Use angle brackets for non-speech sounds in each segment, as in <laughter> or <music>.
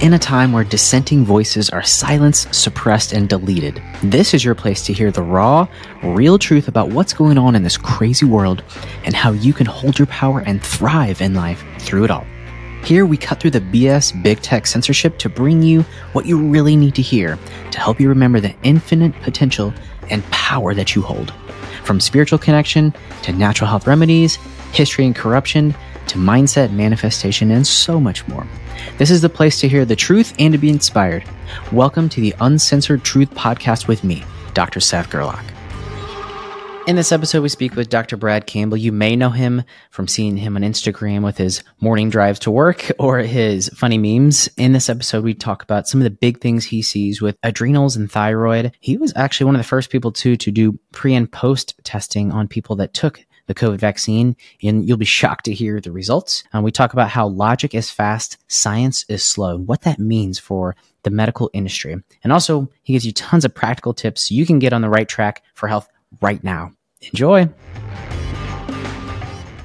in a time where dissenting voices are silenced, suppressed, and deleted. This is your place to hear the raw, real truth about what's going on in this crazy world and how you can hold your power and thrive in life through it all. Here, we cut through the BS big tech censorship to bring you what you really need to hear to help you remember the infinite potential and power that you hold. From spiritual connection to natural health remedies, history and corruption, to mindset, manifestation, and so much more. This is the place to hear the truth and to be inspired. Welcome to the Uncensored Truth Podcast with me, Dr. Seth Gerlach. In this episode, we speak with Dr. Brad Campbell. You may know him from seeing him on Instagram with his morning drives to work <laughs> or his funny memes. In this episode, we talk about some of the big things he sees with adrenals and thyroid. He was actually one of the first people too to do pre and post testing on people that took the COVID vaccine, and you'll be shocked to hear the results. Um, we talk about how logic is fast, science is slow, and what that means for the medical industry. And also, he gives you tons of practical tips so you can get on the right track for health right now. Enjoy.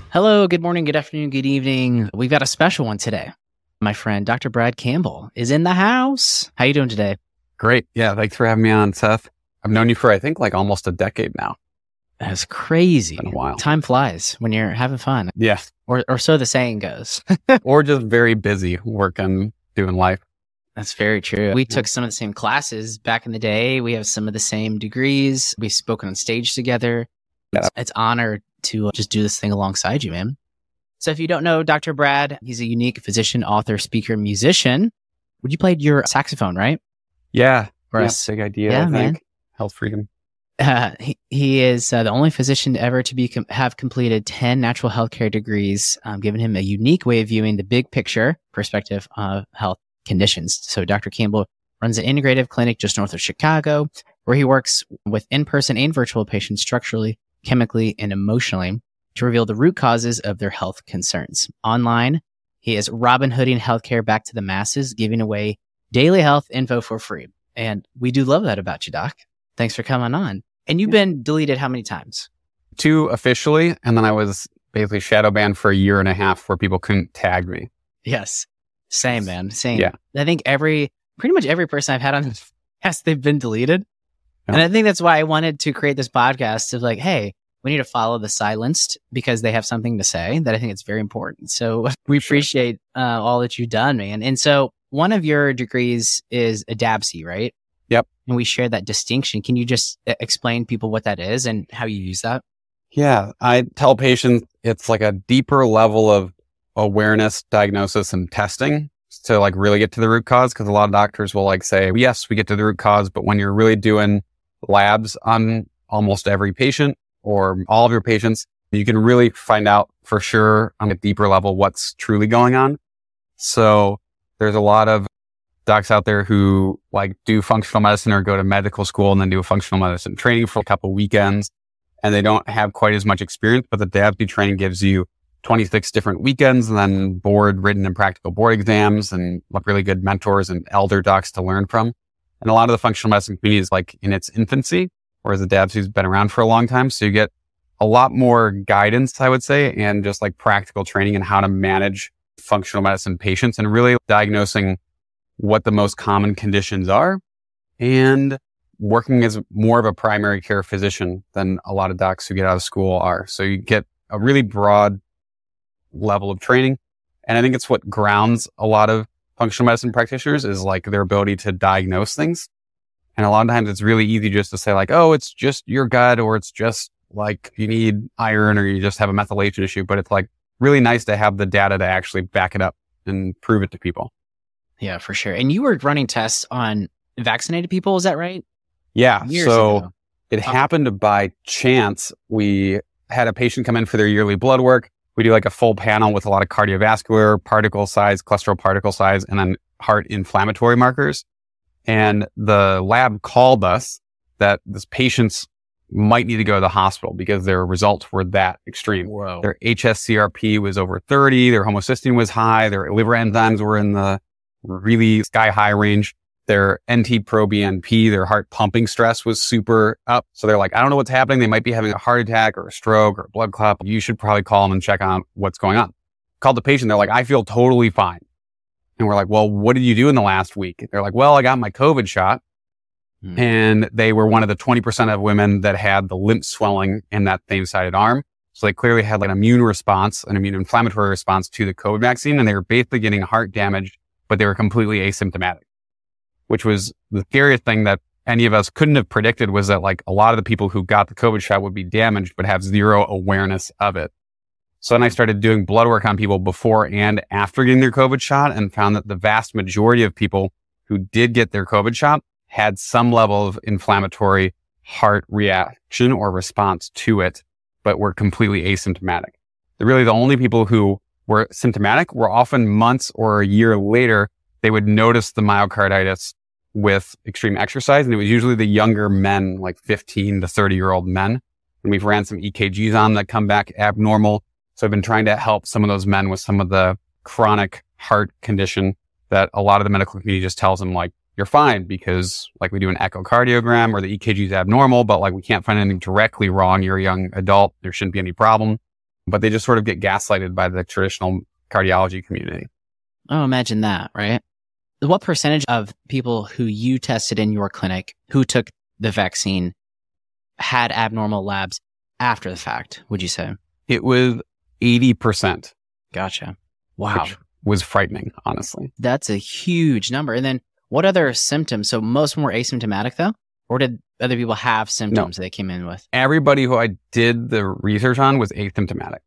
Hello, good morning, good afternoon, good evening. We've got a special one today. My friend Dr. Brad Campbell is in the house. How you doing today? Great. Yeah, thanks for having me on, Seth. I've known you for I think like almost a decade now. That's crazy. While. Time flies when you're having fun. Yeah. Or or so the saying goes. <laughs> or just very busy working, doing life. That's very true. We took some of the same classes back in the day. We have some of the same degrees. We've spoken on stage together. Yeah. It's, it's honor to uh, just do this thing alongside you, man. So if you don't know Dr. Brad, he's a unique physician, author, speaker, musician. Would you played your saxophone, right? Yeah. Or yeah, big idea, yeah, I think. man. Health freedom. Uh, he, he is uh, the only physician ever to be com- have completed 10 natural healthcare degrees, um, giving him a unique way of viewing the big picture perspective of health conditions. So Dr. Campbell runs an integrative clinic just north of Chicago, where he works with in-person and virtual patients structurally, chemically, and emotionally to reveal the root causes of their health concerns. Online, he is Robin Hooding healthcare back to the masses, giving away daily health info for free. And we do love that about you, Doc. Thanks for coming on. And you've been deleted how many times? Two officially, and then I was basically shadow banned for a year and a half where people couldn't tag me. Yes. Same, man. Same. Yeah. I think every, pretty much every person I've had on this <laughs> podcast, they've been deleted. Yeah. And I think that's why I wanted to create this podcast of like, hey, we need to follow the silenced because they have something to say that I think it's very important. So <laughs> we appreciate uh, all that you've done, man. And so one of your degrees is a DABC, right? Yep. And we share that distinction. Can you just uh, explain people what that is and how you use that? Yeah. I tell patients it's like a deeper level of awareness, diagnosis, and testing to like really get to the root cause. Cause a lot of doctors will like say, yes, we get to the root cause, but when you're really doing labs on almost every patient or all of your patients, you can really find out for sure on a deeper level what's truly going on. So there's a lot of docs out there who like do functional medicine or go to medical school and then do a functional medicine training for a couple weekends and they don't have quite as much experience, but the DABC training gives you 26 different weekends and then board written and practical board exams and like really good mentors and elder docs to learn from. And a lot of the functional medicine community is like in its infancy, whereas the DABC's been around for a long time. So you get a lot more guidance, I would say, and just like practical training in how to manage functional medicine patients and really diagnosing what the most common conditions are and working as more of a primary care physician than a lot of docs who get out of school are. So you get a really broad level of training. And I think it's what grounds a lot of functional medicine practitioners is like their ability to diagnose things. And a lot of times it's really easy just to say like, oh, it's just your gut or it's just like you need iron or you just have a methylation issue. But it's like really nice to have the data to actually back it up and prove it to people. Yeah, for sure. And you were running tests on vaccinated people, is that right? Yeah. Years so ago. it Oh. happened by chance. We had a patient come in for their yearly blood work. We do like a full panel with a lot of cardiovascular particle size, cholesterol particle size, and then heart inflammatory markers. And the lab called us that this patient's might need to go to the hospital because their results were that extreme. Whoa. Their HSCRP was over 30. Their homocysteine was high. Their liver enzymes were in the really sky high range. Their NT pro BNP, their heart pumping stress was super up. So they're like, I don't know what's happening. They might be having a heart attack or a stroke or a blood clot. You should probably call them and check on what's going on. Called the patient. They're like, I feel totally fine. And we're like, well, what did you do in the last week? They're like, well, I got my COVID shot. Hmm. And they were one of the 20% of women that had the lymph swelling in that same sided arm. So they clearly had like an immune response, an immune inflammatory response to the COVID vaccine. And they were basically getting heart damage, but they were completely asymptomatic, which was the scariest thing that any of us couldn't have predicted was that like a lot of the people who got the COVID shot would be damaged, but have zero awareness of it. So then I started doing blood work on people before and after getting their COVID shot and found that the vast majority of people who did get their COVID shot had some level of inflammatory heart reaction or response to it, but were completely asymptomatic. They're really the only people who were symptomatic were often months or a year later, they would notice the myocarditis with extreme exercise. And it was usually the younger men, like 15 to 30 year old men. And we've ran some EKGs on that come back abnormal. So I've been trying to help some of those men with some of the chronic heart condition that a lot of the medical community just tells them like, you're fine because like we do an echocardiogram or the EKG is abnormal, but like we can't find anything directly wrong. You're a young adult. There shouldn't be any problem, but they just sort of get gaslighted by the traditional cardiology community. Oh, imagine that, right? What percentage of people who you tested in your clinic who took the vaccine had abnormal labs after the fact, would you say? It was 80%. Gotcha. Wow. Which was frightening, honestly. That's a huge number. And then what other symptoms? So most were asymptomatic though? Or did other people have symptoms no. they came in with? Everybody who I did the research on was asymptomatic.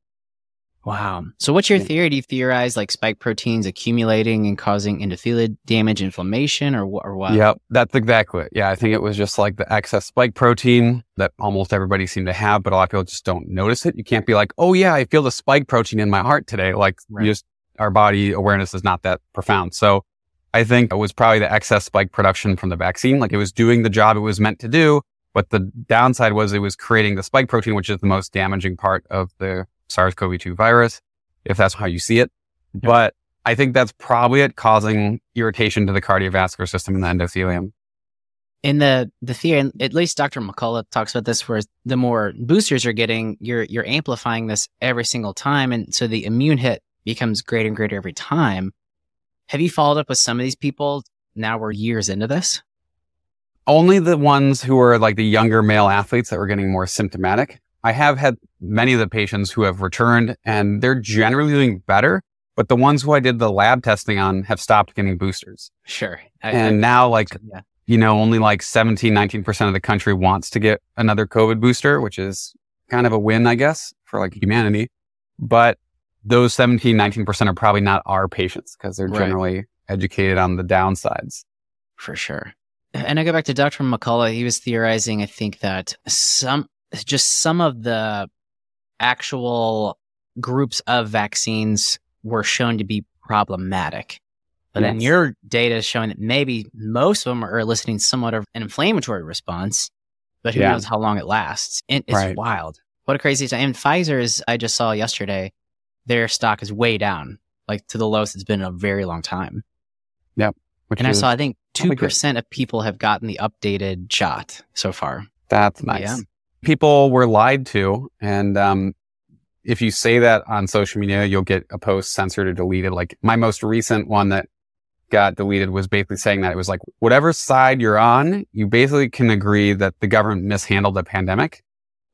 Wow. So what's your theory? Do you theorize like spike proteins accumulating and causing endothelial damage, inflammation, or, or what? Yep, that's exactly it. Yeah, I think it was just like the excess spike protein that almost everybody seemed to have, but a lot of people just don't notice it. You can't be like, oh yeah, I feel the spike protein in my heart today. Like right. just, our body awareness is not that profound. So I think it was probably the excess spike production from the vaccine. Like it was doing the job it was meant to do. But the downside was it was creating the spike protein, which is the most damaging part of the SARS-CoV-2 virus, if that's how you see it. Yeah. But I think that's probably it causing irritation to the cardiovascular system and the endothelium. In the the theory, at least Dr. McCullough talks about this, where the more boosters you're getting, you're you're amplifying this every single time, and so the immune hit becomes greater and greater every time. Have you followed up with some of these people? Now we're years into this. Only the ones who are like the younger male athletes that were getting more symptomatic. I have had many of the patients who have returned and they're generally doing better, but the ones who I did the lab testing on have stopped getting boosters. Sure. I, and I, now like, yeah. you know, only like 17, 19% of the country wants to get another COVID booster, which is kind of a win, I guess, for like humanity. But those 17, 19% are probably not our patients because they're right. generally educated on the downsides. For sure. And I go back to Dr. McCullough. He was theorizing, I think, that some just some of the actual groups of vaccines were shown to be problematic. But yes. then your data is showing that maybe most of them are eliciting somewhat of an inflammatory response, but who yeah. knows how long it lasts. And it's right. wild. What a crazy time. And Pfizer's, I just saw yesterday, their stock is way down, like to the lowest it's been in a very long time. Yep. and I saw, I think 2% of people have gotten the updated shot so far. That's nice. Yeah people were lied to. And, um, if you say that on social media, you'll get a post censored or deleted. Like my most recent one that got deleted was basically saying that it was like, whatever side you're on, you basically can agree that the government mishandled the pandemic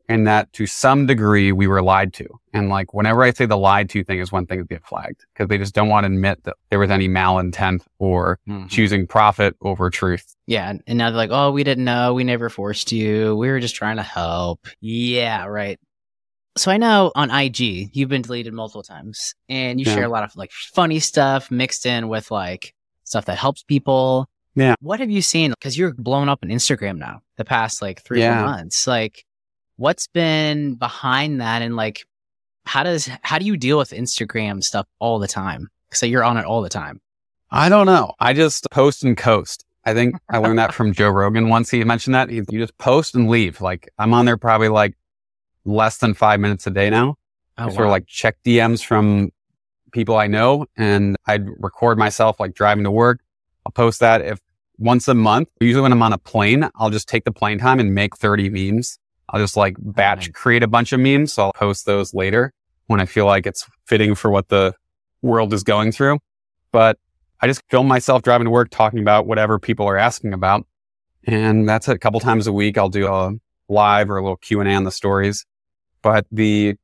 and that to some degree we were lied to. And like whenever I say the lied to thing is one thing that get flagged because they just don't want to admit that there was any malintent or mm-hmm. choosing profit over truth. Yeah. And now they're like, oh, we didn't know. We never forced you. We were just trying to help. Yeah. Right. So I know on IG, you've been deleted multiple times and you yeah. share a lot of like funny stuff mixed in with like stuff that helps people. Yeah. What have you seen? Cause you're blown up on Instagram now the past like three yeah. months. Like, what's been behind that and like how does how do you deal with Instagram stuff all the time? So you're on it all the time. I don't know. I just post and coast. I think I learned that <laughs> from Joe Rogan once he mentioned that. He, you just post and leave. Like I'm on there probably like less than five minutes a day now. Oh, I sort wow. of like check DMs from people I know and I'd record myself like driving to work. I'll post that if once a month. Usually when I'm on a plane, I'll just take the plane time and make 30 memes I'll just like batch create a bunch of memes. So I'll post those later when I feel like it's fitting for what the world is going through. But I just film myself driving to work, talking about whatever people are asking about. And that's. A couple times a week, I'll do a live or a little Q and A on the stories. But the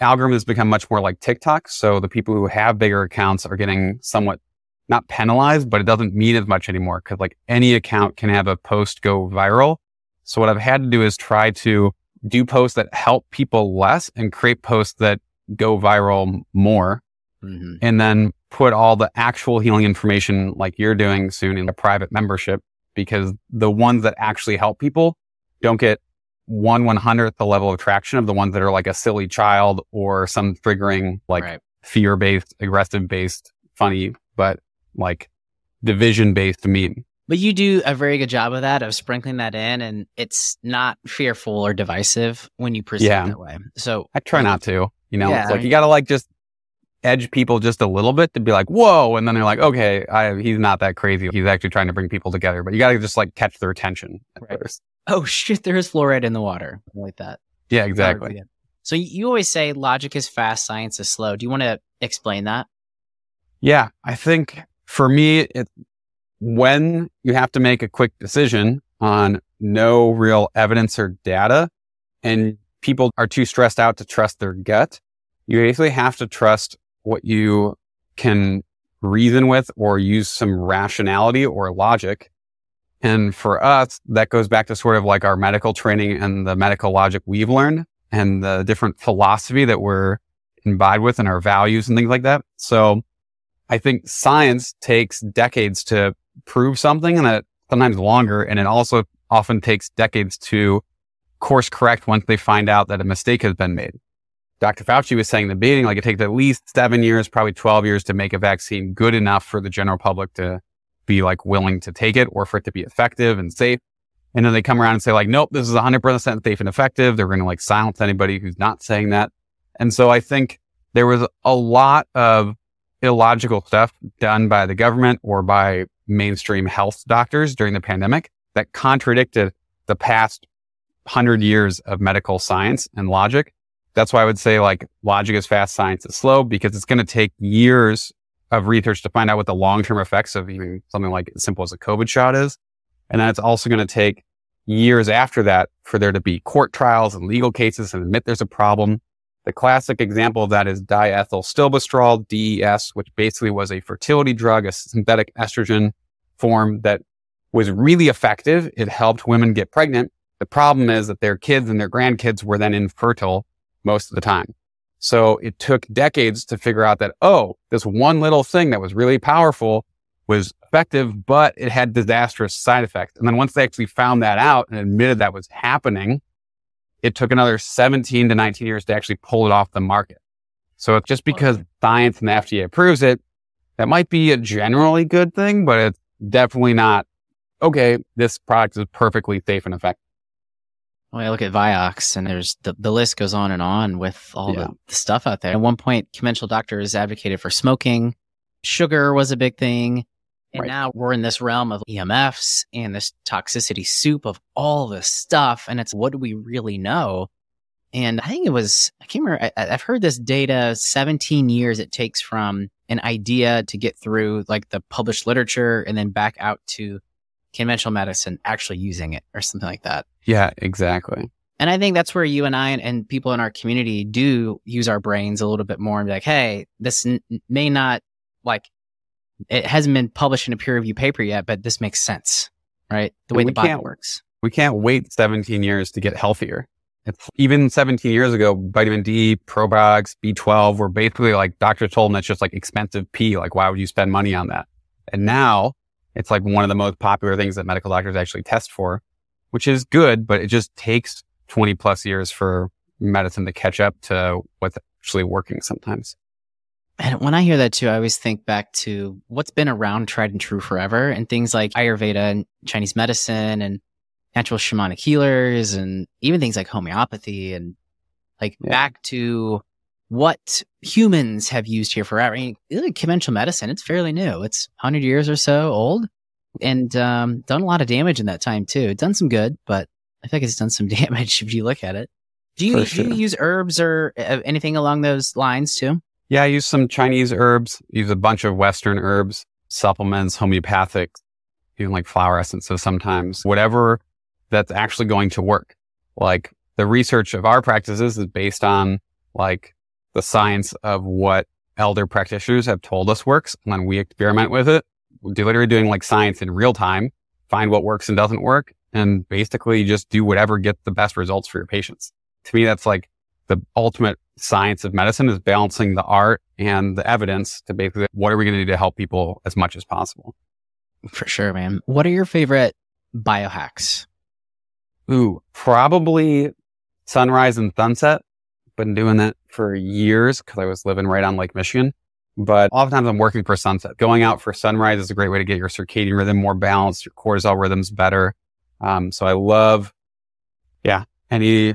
algorithm has become much more like TikTok. So the people who have bigger accounts are getting somewhat not penalized, but it doesn't mean as much anymore because like any account can have a post go viral. So what I've had to do is try to do posts that help people less and create posts that go viral more. Mm-hmm. And then put all the actual healing information like you're doing soon in a private membership because the ones that actually help people don't get one one hundredth the level of traction of the ones that are like a silly child or some triggering like right. fear based, aggressive based, funny, but like division based meme. But you do a very good job of that, of sprinkling that in, and it's not fearful or divisive when you present yeah. that way. So I try not to, you know, yeah, like you got to like just edge people just a little bit to be like, whoa. And then they're like, okay, I, he's not that crazy. He's actually trying to bring people together, but you got to just like catch their attention right. first. Oh shit, there is fluoride in the water. like that. Yeah, exactly. So you always say logic is fast, science is slow. Do you want to explain that? Yeah, I think for me, it, when you have to make a quick decision on no real evidence or data and people are too stressed out to trust their gut, you basically have to trust what you can reason with or use some rationality or logic. And for us, that goes back to sort of like our medical training and the medical logic we've learned and the different philosophy that we're imbibed with and our values and things like that. So I think science takes decades to prove something and that sometimes longer. And it also often takes decades to course correct once they find out that a mistake has been made. Dr. Fauci was saying in the beginning, like it takes at least seven years, probably 12 years to make a vaccine good enough for the general public to be like willing to take it or for it to be effective and safe. And then they come around and say like, nope, this is 100% safe and effective. They're going to like silence anybody who's not saying that. And so I think there was a lot of illogical stuff done by the government or by mainstream health doctors during the pandemic that contradicted the past hundred years of medical science and logic. That's why I would say like logic is fast, science is slow because it's going to take years of research to find out what the long-term effects of even something like as simple as a COVID shot is. And then it's also going to take years after that for there to be court trials and legal cases and admit there's a problem the classic example of that is diethyl diethylstilbestrol, DES, which basically was a fertility drug, a synthetic estrogen form that was really effective. It helped women get pregnant. The problem is that their kids and their grandkids were then infertile most of the time. So it took decades to figure out that, oh, this one little thing that was really powerful was effective, but it had disastrous side effects. And then once they actually found that out and admitted that was happening, it took another 17 to 19 years to actually pull it off the market. So just because science and the FDA approves it, that might be a generally good thing, but it's definitely not, okay, this product is perfectly safe and effective. Well, I look at Vioxx and there's the, the list goes on and on with all yeah. the, the stuff out there. At one point, conventional doctors advocated for smoking. Sugar was a big thing. And right. now we're in this realm of EMFs and this toxicity soup of all this stuff. And it's what do we really know? And I think it was, I can't remember, I, have heard this data 17 years it takes from an idea to get through like the published literature and then back out to conventional medicine actually using it or something like that. Yeah, exactly. And I think that's where you and I and, and people in our community do use our brains a little bit more and be like, hey, this n- may not like it hasn't been published in a peer review paper yet, but this makes sense, right? The way the body works. We can't wait 17 years to get healthier. It's, even 17 years ago, vitamin D, probiotics, B12 were basically like doctors told them that's just like expensive pee. Like, why would you spend money on that? And now it's like one of the most popular things that medical doctors actually test for, which is good, but it just takes 20 plus years for medicine to catch up to what's actually working sometimes. And when I hear that too, I always think back to what's been around tried and true forever and things like Ayurveda and Chinese medicine and natural shamanic healers and even things like homeopathy and like yeah. back to what humans have used here forever. I mean, conventional medicine, it's fairly new. It's 100 years or so old and um, done a lot of damage in that time too. Done some good, but I think it's done some <laughs> damage if you look at it. Do you, sure. do you use herbs or uh, anything along those lines too? Yeah, I use some Chinese herbs, use a bunch of Western herbs. supplements, homeopathic, even like flower essences sometimes, whatever that's actually going to work. Like the research of our practices is based on like the science of what elder practitioners have told us works. And then we experiment with it. We're literally doing like science in real time, find what works and doesn't work, and basically just do whatever gets the best results for your patients. To me, that's like the ultimate science of medicine is balancing the art and the evidence to basically what are we going to do to help people as much as possible. For sure, man. What are your favorite biohacks? Ooh, probably sunrise and sunset. Been doing that for years because I was living right on Lake Michigan. But oftentimes I'm working for sunset. Going out for sunrise is a great way to get your circadian rhythm more balanced, your cortisol rhythm's better. Um, so I love, yeah, any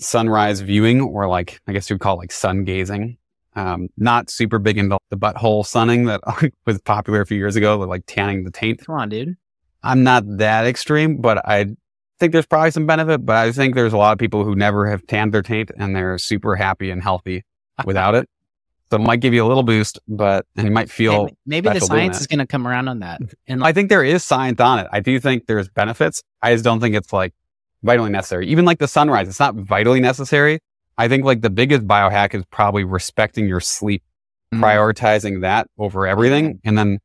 sunrise viewing or like, I guess you'd call it like sun gazing. Um, not super big into the butthole sunning that <laughs> was popular a few years ago, like tanning the taint. Come on, dude. I'm not that extreme, but I think there's probably some benefit, but I think there's a lot of people who never have tanned their taint and they're super happy and healthy <laughs> without it. So it might give you a little boost, but and you might feel maybe, maybe the science is going to come around on that. And I think there is science on it. I do think there's benefits. I just don't think it's like vitally necessary. Even like the sunrise, it's not vitally necessary. I think like the biggest biohack is probably respecting your sleep, mm. prioritizing that over everything, and then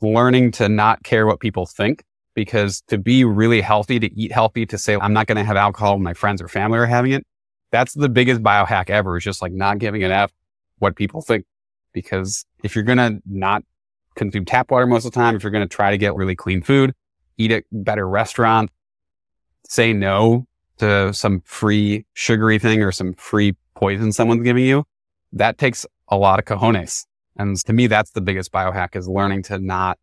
learning to not care what people think because to be really healthy, to eat healthy, to say, I'm not going to have alcohol when my friends or family are having it. That's the biggest biohack ever is just like not giving an F what people think. Because if you're going to not consume tap water most of the time, if you're going to try to get really clean food, eat at better restaurant, say no to some free sugary thing or some free poison someone's giving you, that takes a lot of cojones. And to me, that's the biggest biohack is learning to not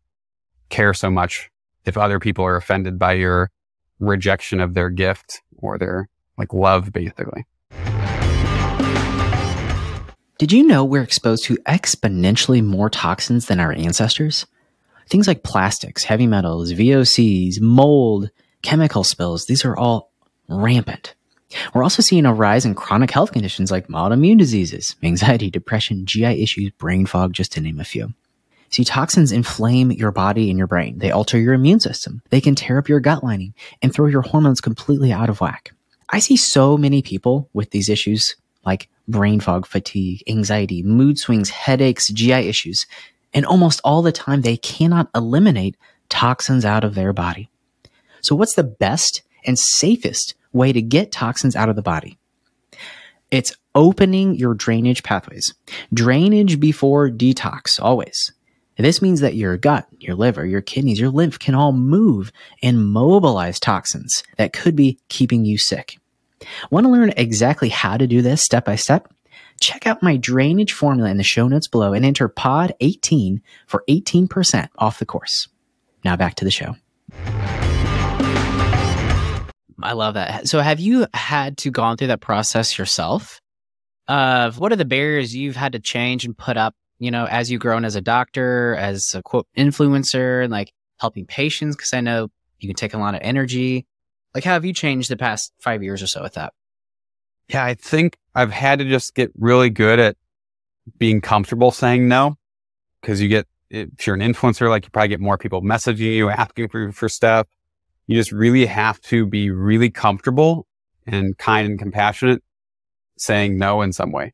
care so much if other people are offended by your rejection of their gift or their like love, basically. Did you know we're exposed to exponentially more toxins than our ancestors? Things like plastics, heavy metals, VOCs, mold, chemical spills, these are all rampant. We're also seeing a rise in chronic health conditions like autoimmune diseases, anxiety, depression, GI issues, brain fog, just to name a few. See, toxins inflame your body and your brain. They alter your immune system. They can tear up your gut lining and throw your hormones completely out of whack. I see so many people with these issues like brain fog, fatigue, anxiety, mood swings, headaches, GI issues. And almost all the time, they cannot eliminate toxins out of their body. So what's the best and safest way to get toxins out of the body? It's opening your drainage pathways. Drainage before detox, always. This means that your gut, your liver, your kidneys, your lymph can all move and mobilize toxins that could be keeping you sick. Want to learn exactly how to do this step by step? Check out my drainage formula in the show notes below and enter POD 18 for 18% off the course. Now back to the show. I love that. So have you had to gone through that process yourself? Of what are the barriers you've had to change and put up you know, as you've grown as a doctor, as a quote influencer, and like helping patients? Because I know you can take a lot of energy. Like, how have you changed the past five years or so with that? Yeah, I think I've had to just get really good at being comfortable saying no because you get, if you're an influencer, like you probably get more people messaging you, asking for, for stuff. You just really have to be really comfortable and kind and compassionate saying no in some way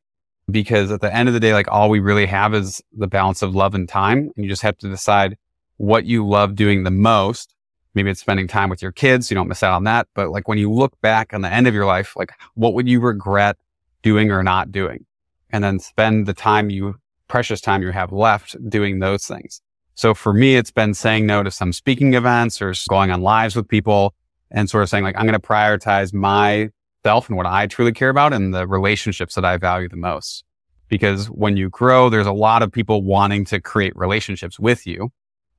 because at the end of the day, like all we really have is the balance of love and time. And you just have to decide what you love doing the most. Maybe it's spending time with your kids. So you don't miss out on that. But like when you look back on the end of your life, like what would you regret doing or not doing? And then spend the time you, precious time you have left doing those things. So for me, it's been saying no to some speaking events or going on lives with people and sort of saying like, I'm going to prioritize my self and what I truly care about and the relationships that I value the most. Because when you grow, there's a lot of people wanting to create relationships with you.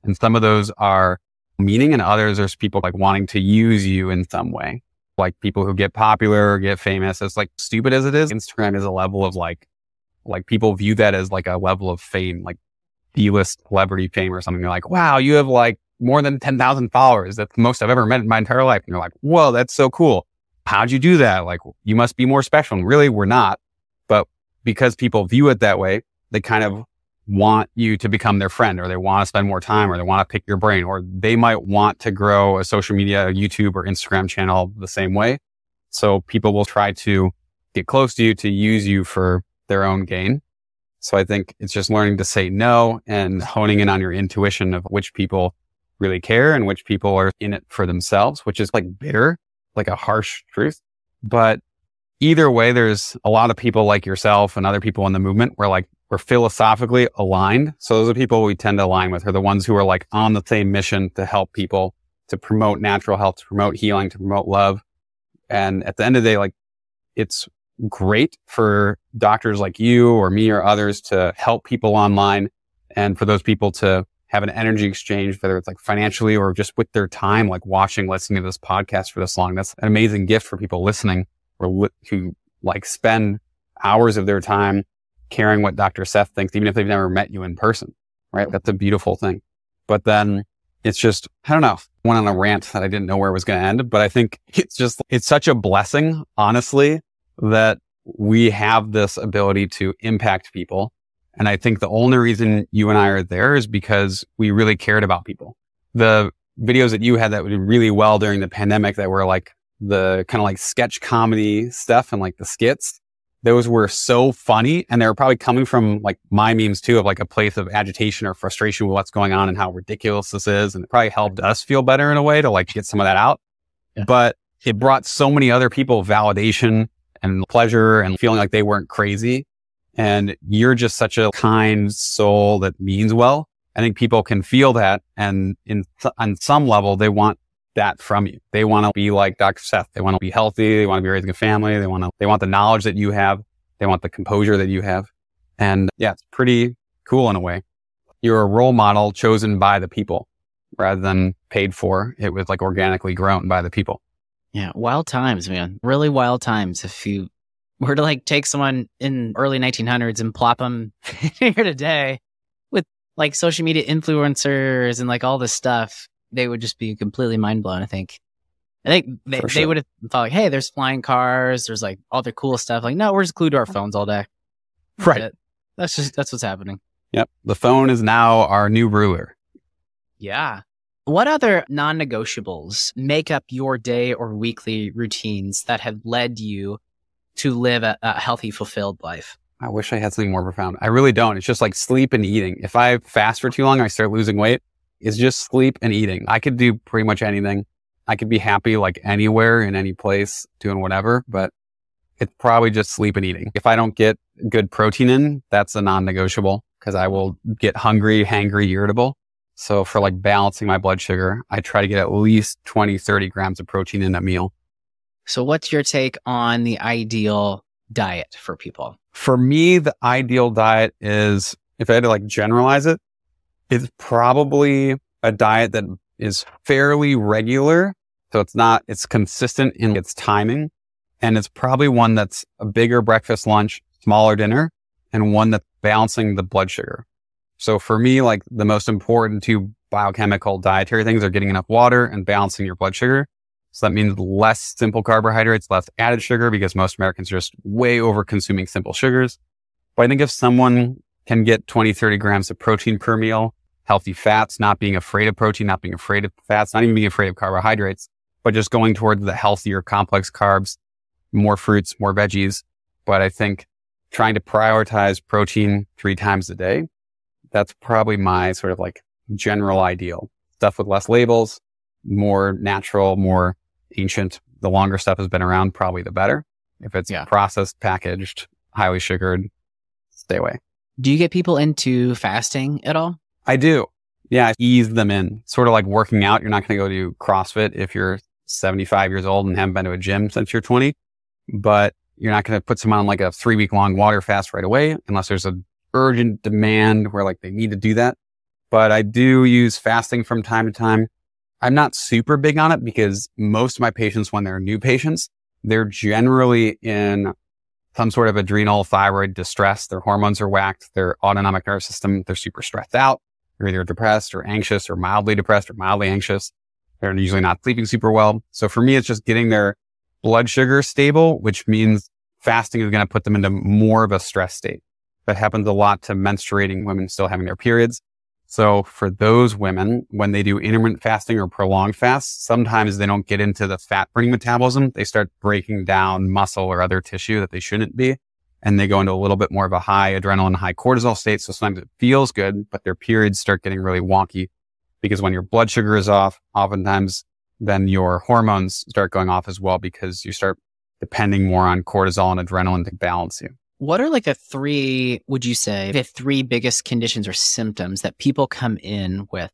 And some of those are meaning and others are people like wanting to use you in some way. Like people who get popular or get famous. As like stupid as it is, Instagram is a level of like, like people view that as like a level of fame, like D-list celebrity fame or something. They're like, wow, you have like more than 10,000 followers. That's the most I've ever met in my entire life. And you're like, whoa, that's so cool how'd you do that? Like, you must be more special. And really, we're not. But because people view it that way, they kind of want you to become their friend or they want to spend more time or they want to pick your brain or they might want to grow a social media, YouTube or Instagram channel the same way. So people will try to get close to you to use you for their own gain. So I think it's just learning to say no and honing in on your intuition of which people really care and which people are in it for themselves, which is like bitter, like a harsh truth. But either way, there's a lot of people like yourself and other people in the movement where like we're philosophically aligned. So those are people we tend to align with are the ones who are like on the same mission to help people, to promote natural health, to promote healing, to promote love. And at the end of the day, like it's great for doctors like you or me or others to help people online and for those people to have an energy exchange, whether it's like financially or just with their time, like watching, listening to this podcast for this long. That's an amazing gift for people listening or li- who like spend hours of their time caring what Dr. Seth thinks, even if they've never met you in person, right? That's a beautiful thing. But then it's just, I don't know, went on a rant that I didn't know where it was going to end, but I think it's just, it's such a blessing, honestly, that we have this ability to impact people. And I think the only reason you and I are there is because we really cared about people. The videos that you had that did really well during the pandemic that were like the kind of like sketch comedy stuff and like the skits, those were so funny. And they were probably coming from like my memes too of like a place of agitation or frustration with what's going on and how ridiculous this is. And it probably helped us feel better in a way to like get some of that out. Yeah. But it brought so many other people validation and pleasure and feeling like they weren't crazy. And you're just such a kind soul that means well. I think people can feel that. And in, on some level, they want that from you. They want to be like Dr. Seth. They want to be healthy. They want to be raising a family. They want to, they want the knowledge that you have. They want the composure that you have. And yeah, it's pretty cool in a way. You're a role model chosen by the people rather than paid for. It was like organically grown by the people. Yeah, wild times, man. Really wild times. If you were to like take someone in early 1900s and plop them <laughs> here today with like social media influencers and like all this stuff, they would just be completely mind blown. I think. I think they, sure. they would have thought like, hey, there's flying cars, there's like all the cool stuff. Like, no, we're just glued to our phones all day. Right. But that's just that's what's happening. Yep. The phone is now our new ruler. Yeah. What other non negotiables make up your day or weekly routines that have led you to live a, a, healthy, fulfilled life? I wish I had something more profound. I really don't. It's just like sleep and eating. If I fast for too long, I start losing weight. It's just sleep and eating. I could do pretty much anything. I could be happy like anywhere in any place doing whatever, but it's probably just sleep and eating. If I don't get good protein in, that's a non negotiable because I will get hungry, hangry, irritable. So for like balancing my blood sugar, I try to get at least 20, 30 grams of protein in a meal. So what's your take on the ideal diet for people? For me, the ideal diet is, if I had to like generalize it, it's probably a diet that is fairly regular. So it's not, it's consistent in its timing. And it's probably one that's a bigger breakfast, lunch, smaller dinner, and one that's balancing the blood sugar. So for me, like the most important two biochemical dietary things are getting enough water and balancing your blood sugar. So that means less simple carbohydrates, less added sugar because most Americans are just way over consuming simple sugars. But I think if someone can get 20, 30 grams of protein per meal, healthy fats, not being afraid of protein, not being afraid of fats, not even being afraid of carbohydrates, but just going towards the healthier complex carbs, more fruits, more veggies. But I think trying to prioritize protein three times a day that's probably my sort of like general ideal. Stuff with less labels, more natural, more ancient. The longer stuff has been around, probably the better. If it's yeah. processed, packaged, highly sugared, stay away. Do you get people into fasting at all? I do. Yeah, ease them in. Sort of like working out. You're not going to go do CrossFit if you're 75 years old and haven't been to a gym since you're 20, but you're not going to put someone on like a three week long water fast right away unless there's a urgent demand where like they need to do that. But I do use fasting from time to time. I'm not super big on it because most of my patients, when they're new patients, they're generally in some sort of adrenal thyroid distress. Their hormones are whacked. Their autonomic nervous system, they're super stressed out. They're either depressed or anxious or mildly depressed or mildly anxious. They're usually not sleeping super well. So for me, it's just getting their blood sugar stable, which means fasting is going to put them into more of a stress state. That happens a lot to menstruating women still having their periods. So for those women, when they do intermittent fasting or prolonged fast, sometimes they don't get into the fat burning metabolism. They start breaking down muscle or other tissue that they shouldn't be. And they go into a little bit more of a high adrenaline, high cortisol state. So sometimes it feels good, but their periods start getting really wonky because when your blood sugar is off, oftentimes then your hormones start going off as well because you start depending more on cortisol and adrenaline to balance you. What are like the three, would you say, the three biggest conditions or symptoms that people come in with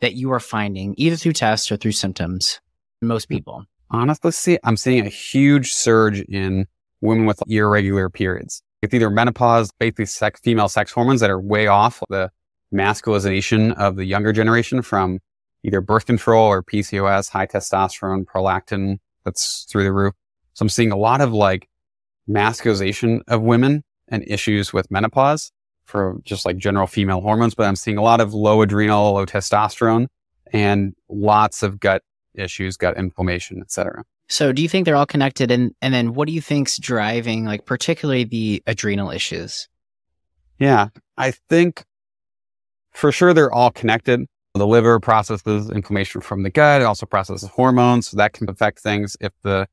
that you are finding either through tests or through symptoms? Most hmm. people. Honestly, see, I'm seeing a huge surge in women with irregular periods. It's either menopause, basically sex, female sex hormones that are way off the masculization of the younger generation from either birth control or PCOS, high testosterone, prolactin that's through the roof. So I'm seeing a lot of like masculization of women and issues with menopause for just like general female hormones, but I'm seeing a lot of low adrenal, low testosterone and lots of gut issues, gut inflammation, etc. So do you think they're all connected and and then what do you think's driving like particularly the adrenal issues? Yeah, I think for sure they're all connected. The liver processes inflammation from the gut. It also processes hormones. So that can affect things. If the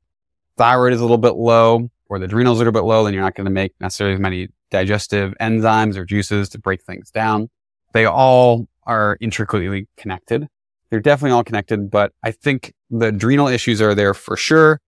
thyroid is a little bit low, or the adrenals are a bit low, then you're not going to make necessarily as many digestive enzymes or juices to break things down. They all are intricately connected. They're definitely all connected, but I think the adrenal issues are there for sure.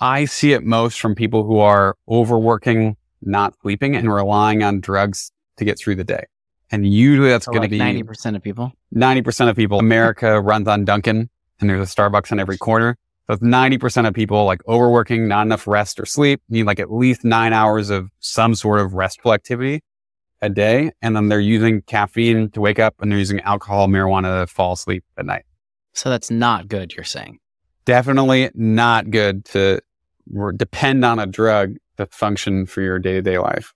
I see it most from people who are overworking, not sleeping and relying on drugs to get through the day. And usually that's so going like to be 90% of people. 90% of people. America <laughs> runs on Dunkin' and there's a Starbucks on every corner. So 90% of people like overworking, not enough rest or sleep, need like at least nine hours of some sort of restful activity a day. And then they're using caffeine to wake up and they're using alcohol, marijuana to fall asleep at night. So that's not good, you're saying? Definitely not good to depend on a drug to function for your day to day life.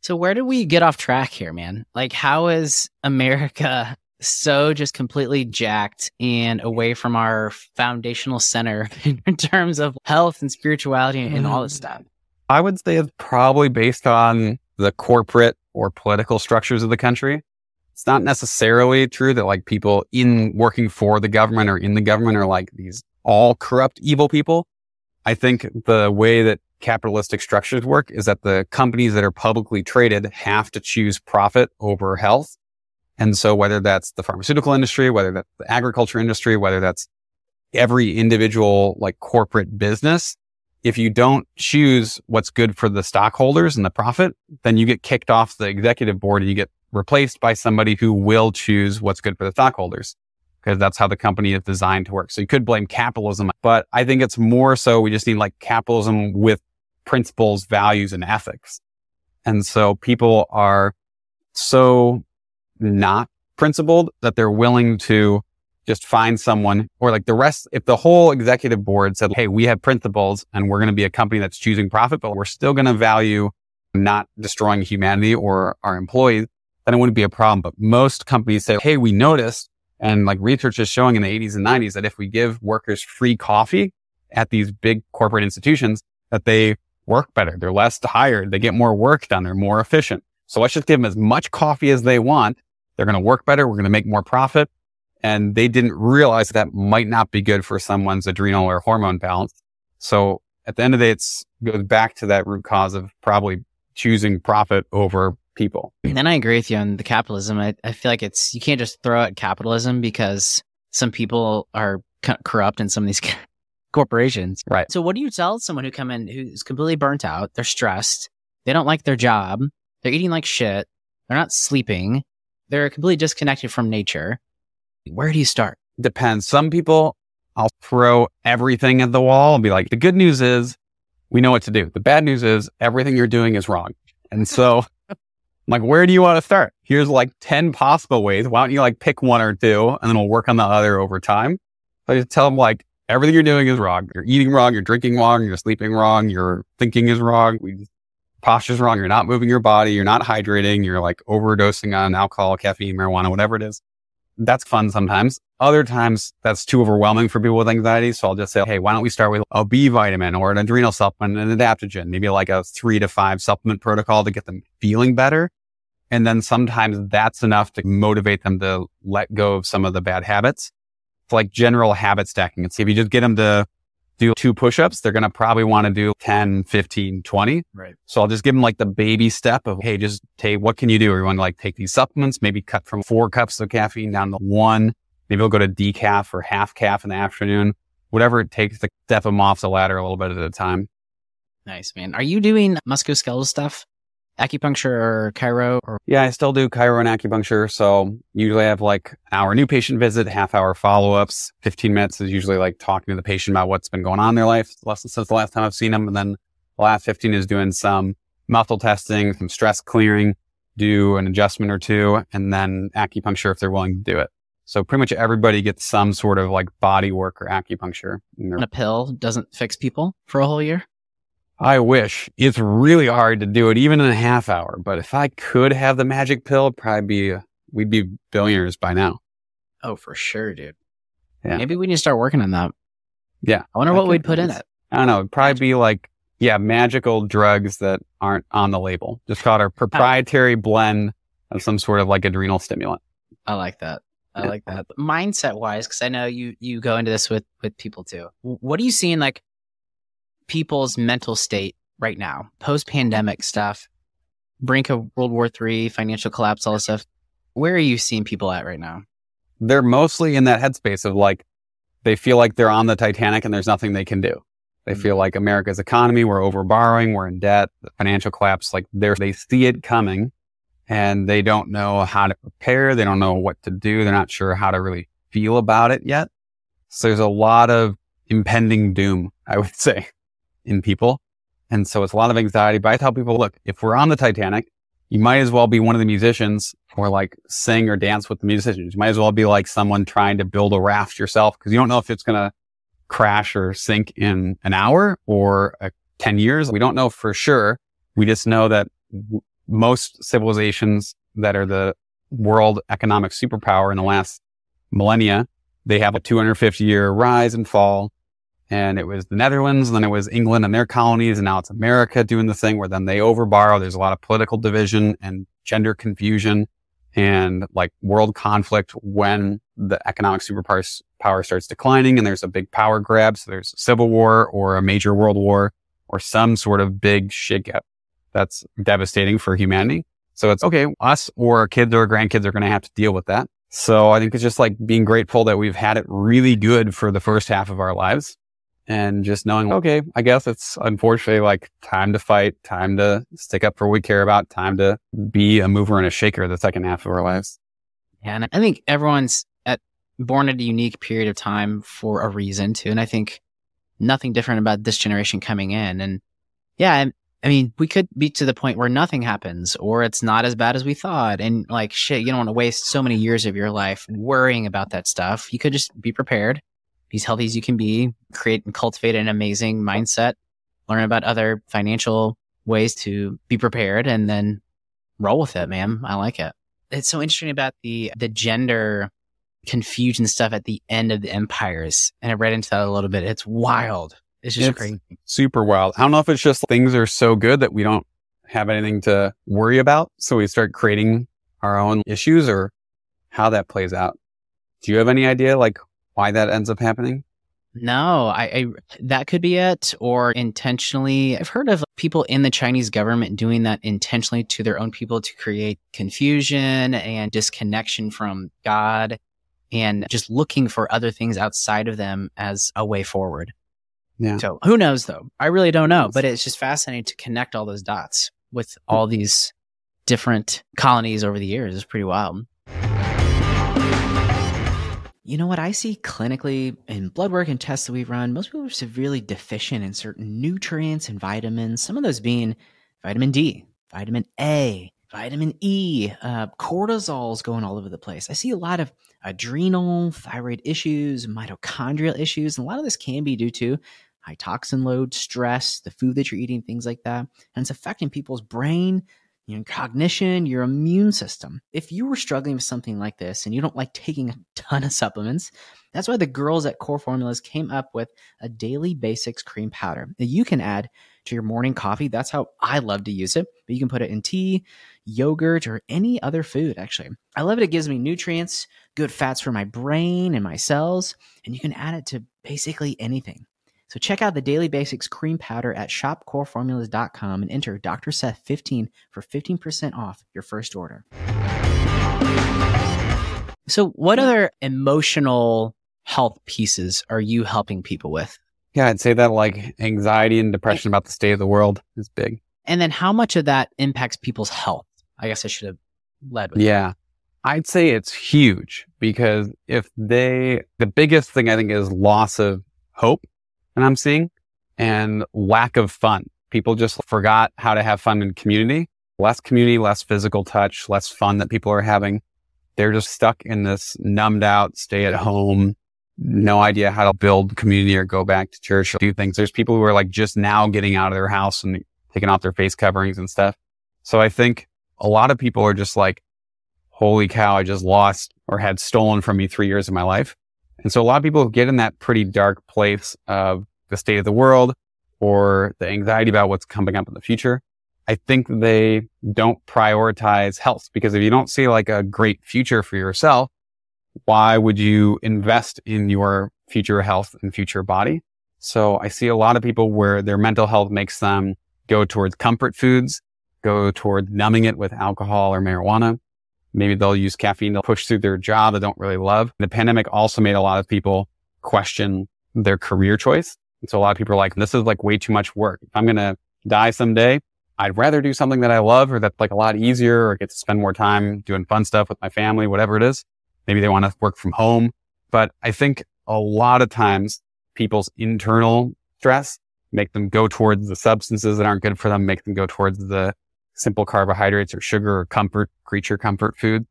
So where did we get off track here, man? Like, how is America so just completely jacked and away from our foundational center <laughs> in terms of health and spirituality and all this mm. stuff? I would say it's probably based on the corporate or political structures of the country. It's not necessarily true that like people in working for the government or in the government are like these all corrupt evil people. I think the way that capitalistic structures work is that the companies that are publicly traded have to choose profit over health. And so whether that's the pharmaceutical industry, whether that's the agriculture industry, whether that's every individual like corporate business, if you don't choose what's good for the stockholders and the profit, then you get kicked off the executive board and you get replaced by somebody who will choose what's good for the stockholders because that's how the company is designed to work. So you could blame capitalism, but I think it's more so we just need like capitalism with principles, values, and ethics. And so people are so not principled that they're willing to just find someone or like the rest, if the whole executive board said, Hey, we have principles and we're going to be a company that's choosing profit, but we're still going to value not destroying humanity or our employees, then it wouldn't be a problem. But most companies say, Hey, we noticed and like research is showing in the 80s and 90s that if we give workers free coffee at these big corporate institutions, that they work better. They're less tired. They get more work done. They're more efficient. So let's just give them as much coffee as they want they're going to work better. We're going to make more profit. And they didn't realize that might not be good for someone's adrenal or hormone balance. So at the end of the day, it goes back to that root cause of probably choosing profit over people. And then I agree with you on the capitalism. I, I feel like it's, you can't just throw out capitalism because some people are corrupt in some of these <laughs> corporations. Right. So what do you tell someone who come in who's completely burnt out? They're stressed. They don't like their job. They're eating like shit. They're not sleeping. They're completely disconnected from nature. Where do you start? Depends. Some people, I'll throw everything at the wall and be like, the good news is we know what to do. The bad news is everything you're doing is wrong. And so I'm <laughs> like, where do you want to start? Here's like 10 possible ways. Why don't you like pick one or two and then we'll work on the other over time. I just tell them like, everything you're doing is wrong. You're eating wrong. You're drinking wrong. You're sleeping wrong. Your thinking is wrong. We posture's wrong. You're not moving your body. You're not hydrating. You're like overdosing on alcohol, caffeine, marijuana, whatever it is. that's fun sometimes. Other times that's too overwhelming for people with anxiety. So I'll just say, Hey, why don't we start with a B vitamin or an adrenal supplement, an adaptogen, maybe like a three to five supplement protocol to get them feeling better. And then sometimes that's enough to motivate them to let go of some of the bad habits. It's like general habit stacking. It's if you just get them to do two push-ups, they're going to probably want to do 10, 15, 20. Right. So I'll just give them like the baby step of, Hey, just take, what can you do? Or you want to like take these supplements, maybe cut from four cups of caffeine down to one. Maybe we'll go to decaf or half caf in the afternoon, whatever it takes to step them off the ladder a little bit at a time. Nice, man. Are you doing musculoskeletal stuff? Acupuncture or chiro or Yeah, I still do chiro and acupuncture. So usually I have like our new patient visit, half hour follow ups. 15 minutes is usually like talking to the patient about what's been going on in their life since the last time I've seen them. And then the last 15 is doing some muscle testing, some stress clearing, do an adjustment or two, and then acupuncture if they're willing to do it. So pretty much everybody gets some sort of like body work or acupuncture. in their- a pill doesn't fix people for a whole year? I wish it's really hard to do it even in a half hour, but if I could have the magic pill, it'd probably be, we'd be billionaires by now. Oh, for sure, dude. Yeah. Maybe we need to start working on that. Yeah. I wonder I what we'd put in it. I don't know. It'd probably be like, yeah, magical drugs that aren't on the label. Just called our oh. proprietary blend of some sort of like adrenal stimulant. I like that. I Yeah. like that. Mindset wise, because I know you you go into this with with people too. What are you seeing like people's mental state right now, post pandemic stuff, brink of World War Three, financial collapse, all this stuff. Where are you seeing people at right now? They're mostly in that headspace of like, they feel like they're on the Titanic and there's nothing they can do. They mm. feel like America's economy, we're over borrowing, we're in debt, the financial collapse, like they're, they see it coming and they don't know how to prepare. They don't know what to do. They're not sure how to really feel about it yet. So there's a lot of impending doom, I would <laughs> say, in people. And so it's a lot of anxiety. But I tell people, look, if we're on the Titanic, you might as well be one of the musicians or like sing or dance with the musicians. You might as well be like someone trying to build a raft yourself because you don't know if it's going to crash or sink in an hour or uh, 10 years. We don't know for sure. We just know that w- most civilizations that are the world economic superpower in the last millennia, they have a 250 year rise and fall. And it was the Netherlands, and then it was England and their colonies, and now it's America doing the thing where then they overborrow. There's a lot of political division and gender confusion and like world conflict when the economic superpower power starts declining and there's a big power grab. So there's a civil war or a major world war or some sort of big shakeup that's devastating for humanity. So it's okay. Us or our kids or grandkids are going to have to deal with that. So I think it's just like being grateful that we've had it really good for the first half of our lives and just knowing, oh. okay, I guess it's unfortunately like time to fight, time to stick up for what we care about, time to be a mover and a shaker the second half of our lives. Yeah, and I think everyone's at born at a unique period of time for a reason too. And I think nothing different about this generation coming in. And yeah, I, I mean, we could be to the point where nothing happens or it's not as bad as we thought. And like shit, you don't want to waste so many years of your life worrying about that stuff. You could just be prepared, be as healthy as you can be, create and cultivate an amazing mindset, learn about other financial ways to be prepared and then roll with it, man. I like it it's so interesting about the the gender confusion stuff at the end of the empires and i read into that a little bit it's wild it's just It's crazy Super wild. I don't know if it's just things are so good that we don't have anything to worry about. So we start creating our own issues or how that plays out. Do you have any idea like why that ends up happening? no I, I that could be it or intentionally i've heard of people in the chinese government doing that intentionally to their own people to create confusion and disconnection from god and just looking for other things outside of them as a way forward Yeah. So who knows though? I really don't know, but it's just fascinating to connect all those dots with hmm. all these different colonies over the years. It's pretty wild. You know what I see clinically in blood work and tests that we run? Most people are severely deficient in certain nutrients and vitamins, some of those being vitamin D, vitamin A, vitamin E, uh, cortisol's going all over the place. I see a lot of adrenal, thyroid issues, mitochondrial issues, and a lot of this can be due to high toxin load, stress, the food that you're eating, things like that. And it's affecting people's brain, your cognition, your immune system. If you were struggling with something like this and you don't like taking a ton of supplements, that's why the girls at Core Formulas came up with a daily basics cream powder that you can add to your morning coffee. That's how I love to use it. But you can put it in tea, yogurt, or any other food, actually. I love it. It gives me nutrients, good fats for my brain and my cells, and you can add it to basically anything. So check out the Daily Basics cream powder at shopcoreformulas.com and enter Dr. Seth 15 for 15% off your first order. So, what other emotional health pieces are you helping people with? Yeah, I'd say that like anxiety and depression about the state of the world is big. And then how much of that impacts people's health? I guess I should have led with Yeah. That. I'd say it's huge because if they, the biggest thing I think is loss of hope and I'm seeing and lack of fun. People just forgot how to have fun in community, less community, less physical touch, less fun that people are having. They're just stuck in this numbed out, stay at home, no idea how to build community or go back to church or do things. There's people who are like just now getting out of their house and taking off their face coverings and stuff. So I think a lot of people are just like, holy cow, I just lost or had stolen from me three years of my life. And so a lot of people get in that pretty dark place of the state of the world or the anxiety about what's coming up in the future. I think they don't prioritize health because if you don't see like a great future for yourself, why would you invest in your future health and future body? So I see a lot of people where their mental health makes them go towards comfort foods, go towards numbing it with alcohol or marijuana. Maybe they'll use caffeine to push through their job they don't really love. The pandemic also made a lot of people question their career choice. And so a lot of people are like, this is like way too much work. If I'm going to die someday, I'd rather do something that I love or that's like a lot easier or get to spend more time doing fun stuff with my family, whatever it is. Maybe they want to work from home. But I think a lot of times people's internal stress make them go towards the substances that aren't good for them, make them go towards the simple carbohydrates or sugar or comfort, creature comfort food.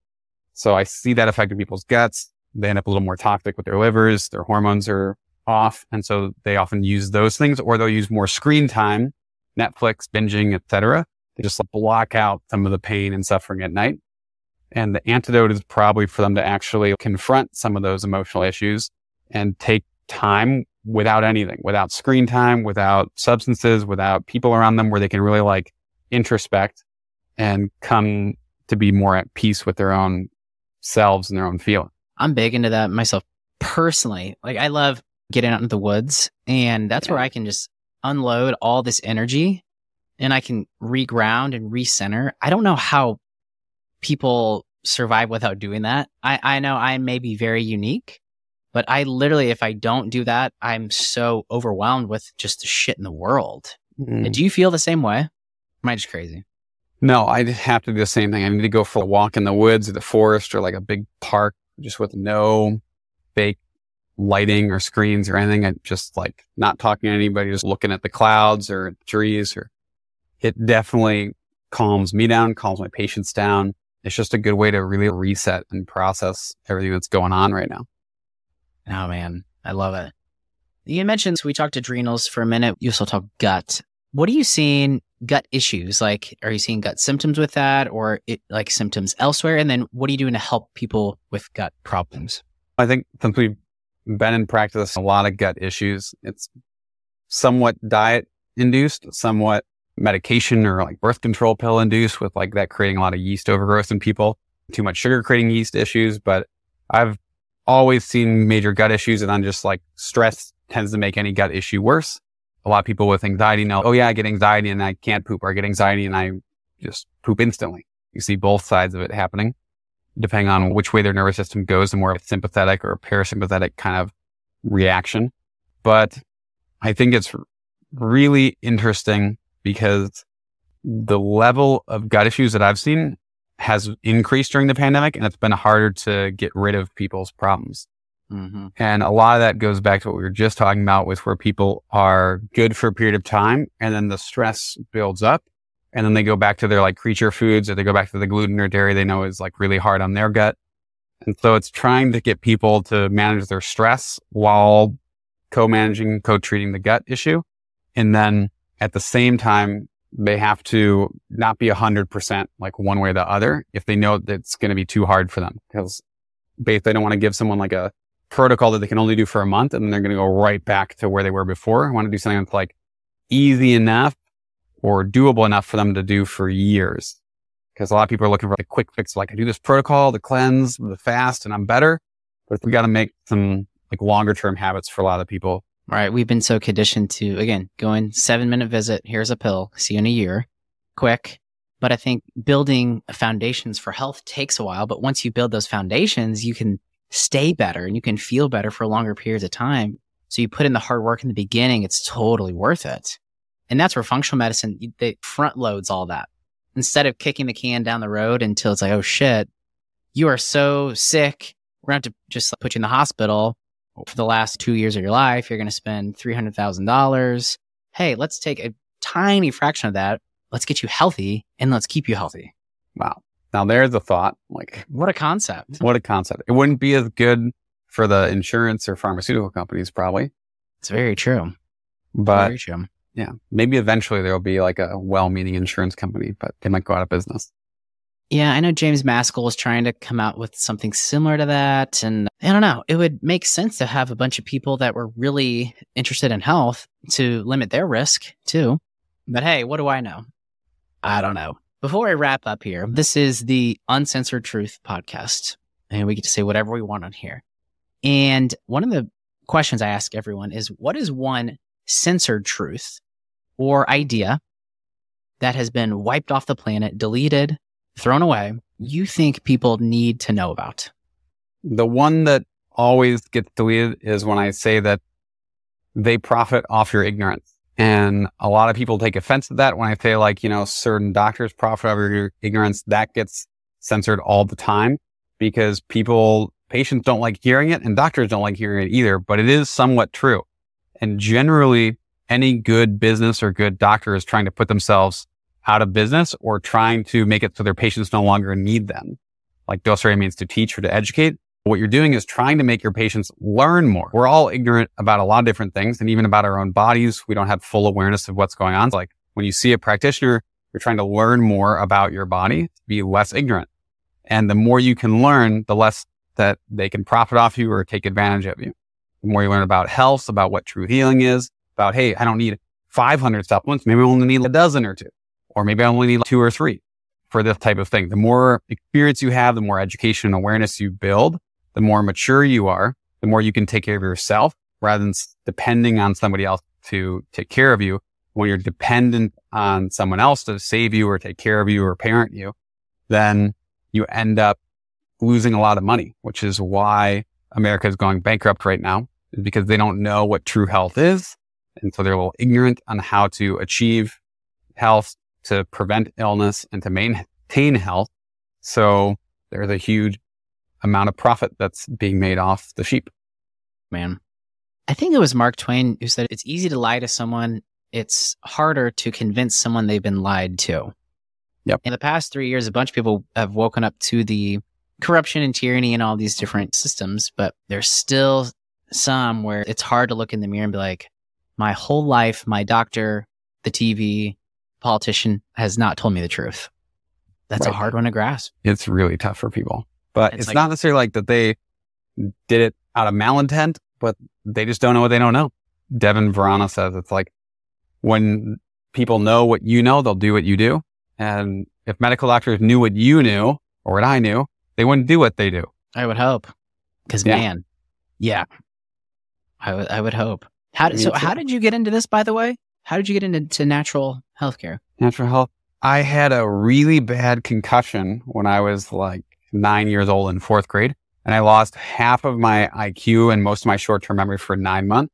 So I see that affecting people's guts. They end up a little more toxic with their livers. Their hormones are off. And so they often use those things or they'll use more screen time, Netflix, binging, etc. to just block out some of the pain and suffering at night. And the antidote is probably for them to actually confront some of those emotional issues and take time without anything, without screen time, without substances, without people around them where they can really like introspect and come to be more at peace with their own selves and their own feeling. I'm big into that myself personally. Like I love getting out into the woods and that's yeah. where I can just unload all this energy and I can reground and recenter. I don't know how people survive without doing that. I, I know I may be very unique, but I literally, if I don't do that, I'm so overwhelmed with just the shit in the world. Mm. Do you feel the same way? Am I just crazy? No, I just have to do the same thing. I need to go for a walk in the woods or the forest or like a big park just with no fake lighting or screens or anything. I just like not talking to anybody, just looking at the clouds or trees or it definitely calms me down, calms my patients down. It's just a good way to really reset and process everything that's going on right now. Oh man, I love it. You mentioned we talked adrenals for a minute. You also talk gut. What are you seeing gut issues? Like, are you seeing gut symptoms with that or it, like symptoms elsewhere? And then what are you doing to help people with gut problems? I think since we've been in practice, a lot of gut issues, it's somewhat diet induced, somewhat medication or like birth control pill induced with like that creating a lot of yeast overgrowth in people, too much sugar creating yeast issues. But I've always seen major gut issues and I'm just like stress tends to make any gut issue worse a lot of people with anxiety know, oh yeah, I get anxiety and I can't poop or I get anxiety and I just poop instantly. You see both sides of it happening depending on which way their nervous system goes, the more sympathetic or parasympathetic kind of reaction. But I think it's really interesting because the level of gut issues that I've seen has increased during the pandemic and it's been harder to get rid of people's problems. Mm-hmm. And a lot of that goes back to what we were just talking about with where people are good for a period of time and then the stress builds up and then they go back to their like creature foods or they go back to the gluten or dairy they know is like really hard on their gut. And so it's trying to get people to manage their stress while co-managing, co-treating the gut issue. And then at the same time, they have to not be a 100% like one way or the other if they know that it's going to be too hard for them because basically they don't want to give someone like a protocol that they can only do for a month and then they're going to go right back to where they were before. I want to do something that's like easy enough or doable enough for them to do for years. Because a lot of people are looking for a quick fix. Like I do this protocol, the cleanse, the fast, and I'm better. But we got to make some like longer term habits for a lot of people. Right. We've been so conditioned to, again, going seven minute visit. Here's a pill. See you in a year. Quick. But I think building foundations for health takes a while. But once you build those foundations, you can stay better and you can feel better for longer periods of time. So you put in the hard work in the beginning. It's totally worth it. And that's where functional medicine, they front loads all that. Instead of kicking the can down the road until it's like, oh shit, you are so sick. We're going to have to just put you in the hospital for the last two years of your life. You're going to spend $300,000. Hey, let's take a tiny fraction of that. Let's get you healthy and let's keep you healthy. Wow. Now there's a thought. Like, what a concept. What a concept. It wouldn't be as good for the insurance or pharmaceutical companies, probably. It's very true. But very true. Yeah. Maybe eventually there'll be like a well meaning insurance company, but they might go out of business. Yeah, I know James Maskell was trying to come out with something similar to that. And I don't know, it would make sense to have a bunch of people that were really interested in health to limit their risk too. But hey, what do I know? I don't know. Before I wrap up here, this is the Uncensored Truth podcast, and we get to say whatever we want on here. And one of the questions I ask everyone is what is one censored truth or idea that has been wiped off the planet, deleted, thrown away, you think people need to know about? The one that always gets deleted is when I say that they profit off your ignorance. And a lot of people take offense to that when I say like, you know, certain doctors profit your ignorance. That gets censored all the time because people, patients don't like hearing it and doctors don't like hearing it either, but it is somewhat true. And generally, any good business or good doctor is trying to put themselves out of business or trying to make it so their patients no longer need them. Like docere means to teach or to educate. What you're doing is trying to make your patients learn more. We're all ignorant about a lot of different things and even about our own bodies. We don't have full awareness of what's going on. It's like when you see a practitioner, you're trying to learn more about your body, be less ignorant. And the more you can learn, the less that they can profit off you or take advantage of you the more you learn about health, about what true healing is, about, hey, I don't need 500 supplements. Maybe I only need a dozen or two, or maybe I only need two or three for this type of thing. The more experience you have, the more education and awareness you build, the more mature you are, the more you can take care of yourself rather than depending on somebody else to take care of you. When you're dependent on someone else to save you or take care of you or parent you, then you end up losing a lot of money, which is why America is going bankrupt right now is because they don't know what true health is. And so they're a little ignorant on how to achieve health, to prevent illness and to maintain health. So there's a huge amount of profit that's being made off the sheep. Man, I think it was Mark Twain who said it's easy to lie to someone. It's harder to convince someone they've been lied to. Yep. In the past three years, a bunch of people have woken up to the corruption and tyranny and all these different systems, but there's still some where it's hard to look in the mirror and be like, my whole life, my doctor, the TV, politician has not told me the truth. That's right. a hard one to grasp. It's really tough for people, but it's, it's like, not necessarily like that they did it out of malintent, but they just don't know what they don't know. Devin Verana says it's like when people know what you know, they'll do what you do. And if medical doctors knew what you knew or what I knew, they wouldn't do what they do. I would hope. Cause yeah. man, yeah, I would, I would hope. How did, so how did you get into this, by the way? How did you get into natural healthcare? Natural health. I had a really bad concussion when I was like nine years old in fourth grade, and I lost half of my IQ and most of my short-term memory for nine months.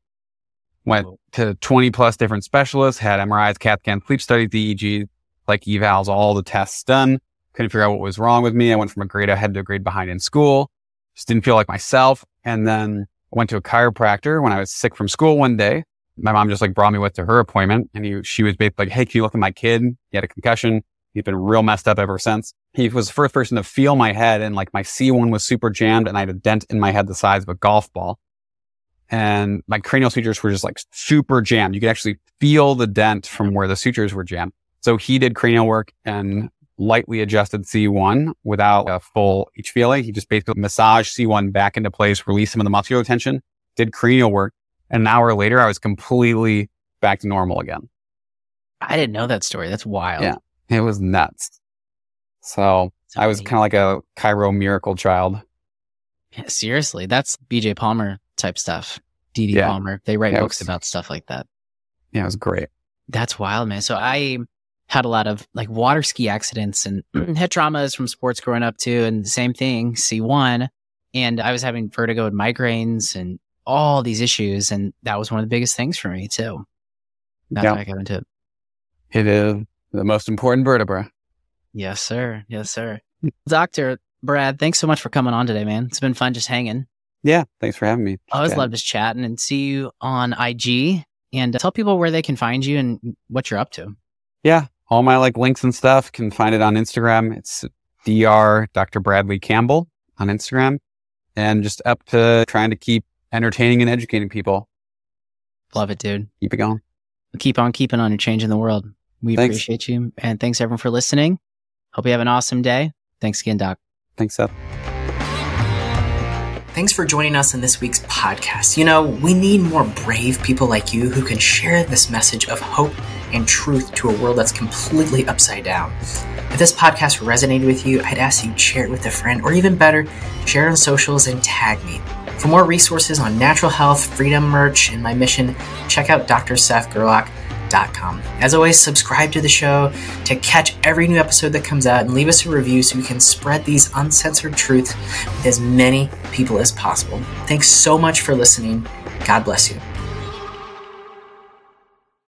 Went to 20 plus different specialists, had MRIs, CAT scans, sleep studies, EEGs, like evals, all the tests done. Couldn't figure out what was wrong with me. I went from a grade ahead to a grade behind in school. Just didn't feel like myself. And then I went to a chiropractor when I was sick from school one day. My mom just like brought me with to her appointment and he, she was basically like, Hey, can you look at my kid? He had a concussion. He's been real messed up ever since. He was the first person to feel my head and like my C1 was super jammed and I had a dent in my head the size of a golf ball. And my cranial sutures were just like super jammed. You could actually feel the dent from where the sutures were jammed. So he did cranial work and lightly adjusted C1 without a full HVLA. He just basically massaged C1 back into place, released some of the muscular tension, did cranial work. And an hour later, I was completely back to normal again. I didn't know that story. That's wild. Yeah. It was nuts. So I was kind of like a chiro miracle child. Yeah, seriously, that's BJ Palmer type stuff. DD Yeah. Palmer. They write Yeah, books was- about stuff like that. Yeah, it was great. That's wild, man. So I had a lot of like water ski accidents and <clears throat> head traumas from sports growing up too. And the same thing, C1. And I was having vertigo and migraines and all these issues. And that was one of the biggest things for me too. That's Yeah. why I got into it. It is the most important vertebra. Yes, sir. Yes, sir. Doctor Brad, thanks so much for coming on today, man. It's been fun just hanging. Yeah. Thanks for having me. I always Yeah. love just chatting and see you on IG and uh, tell people where they can find you and what you're up to. Yeah. All my like links and stuff can find it on Instagram. It's Dr. Dr. Bradley Campbell on Instagram and just up to trying to keep entertaining and educating people. Love it, dude. Keep it going. Keep on keeping on. You're changing the world. We Thanks. appreciate you. And thanks everyone for listening. Hope you have an awesome day. Thanks again, Doc. Thanks, Seth. Thanks for joining us in this week's podcast. You know, we need more brave people like you who can share this message of hope and truth to a world that's completely upside down. If this podcast resonated with you, I'd ask you to share it with a friend, or even better, share it on socials and tag me. For more resources on natural health, freedom merch, and my mission, check out As always, subscribe to the show to catch every new episode that comes out and leave us a review so we can spread these uncensored truths with as many people as possible. Thanks so much for listening. God bless you.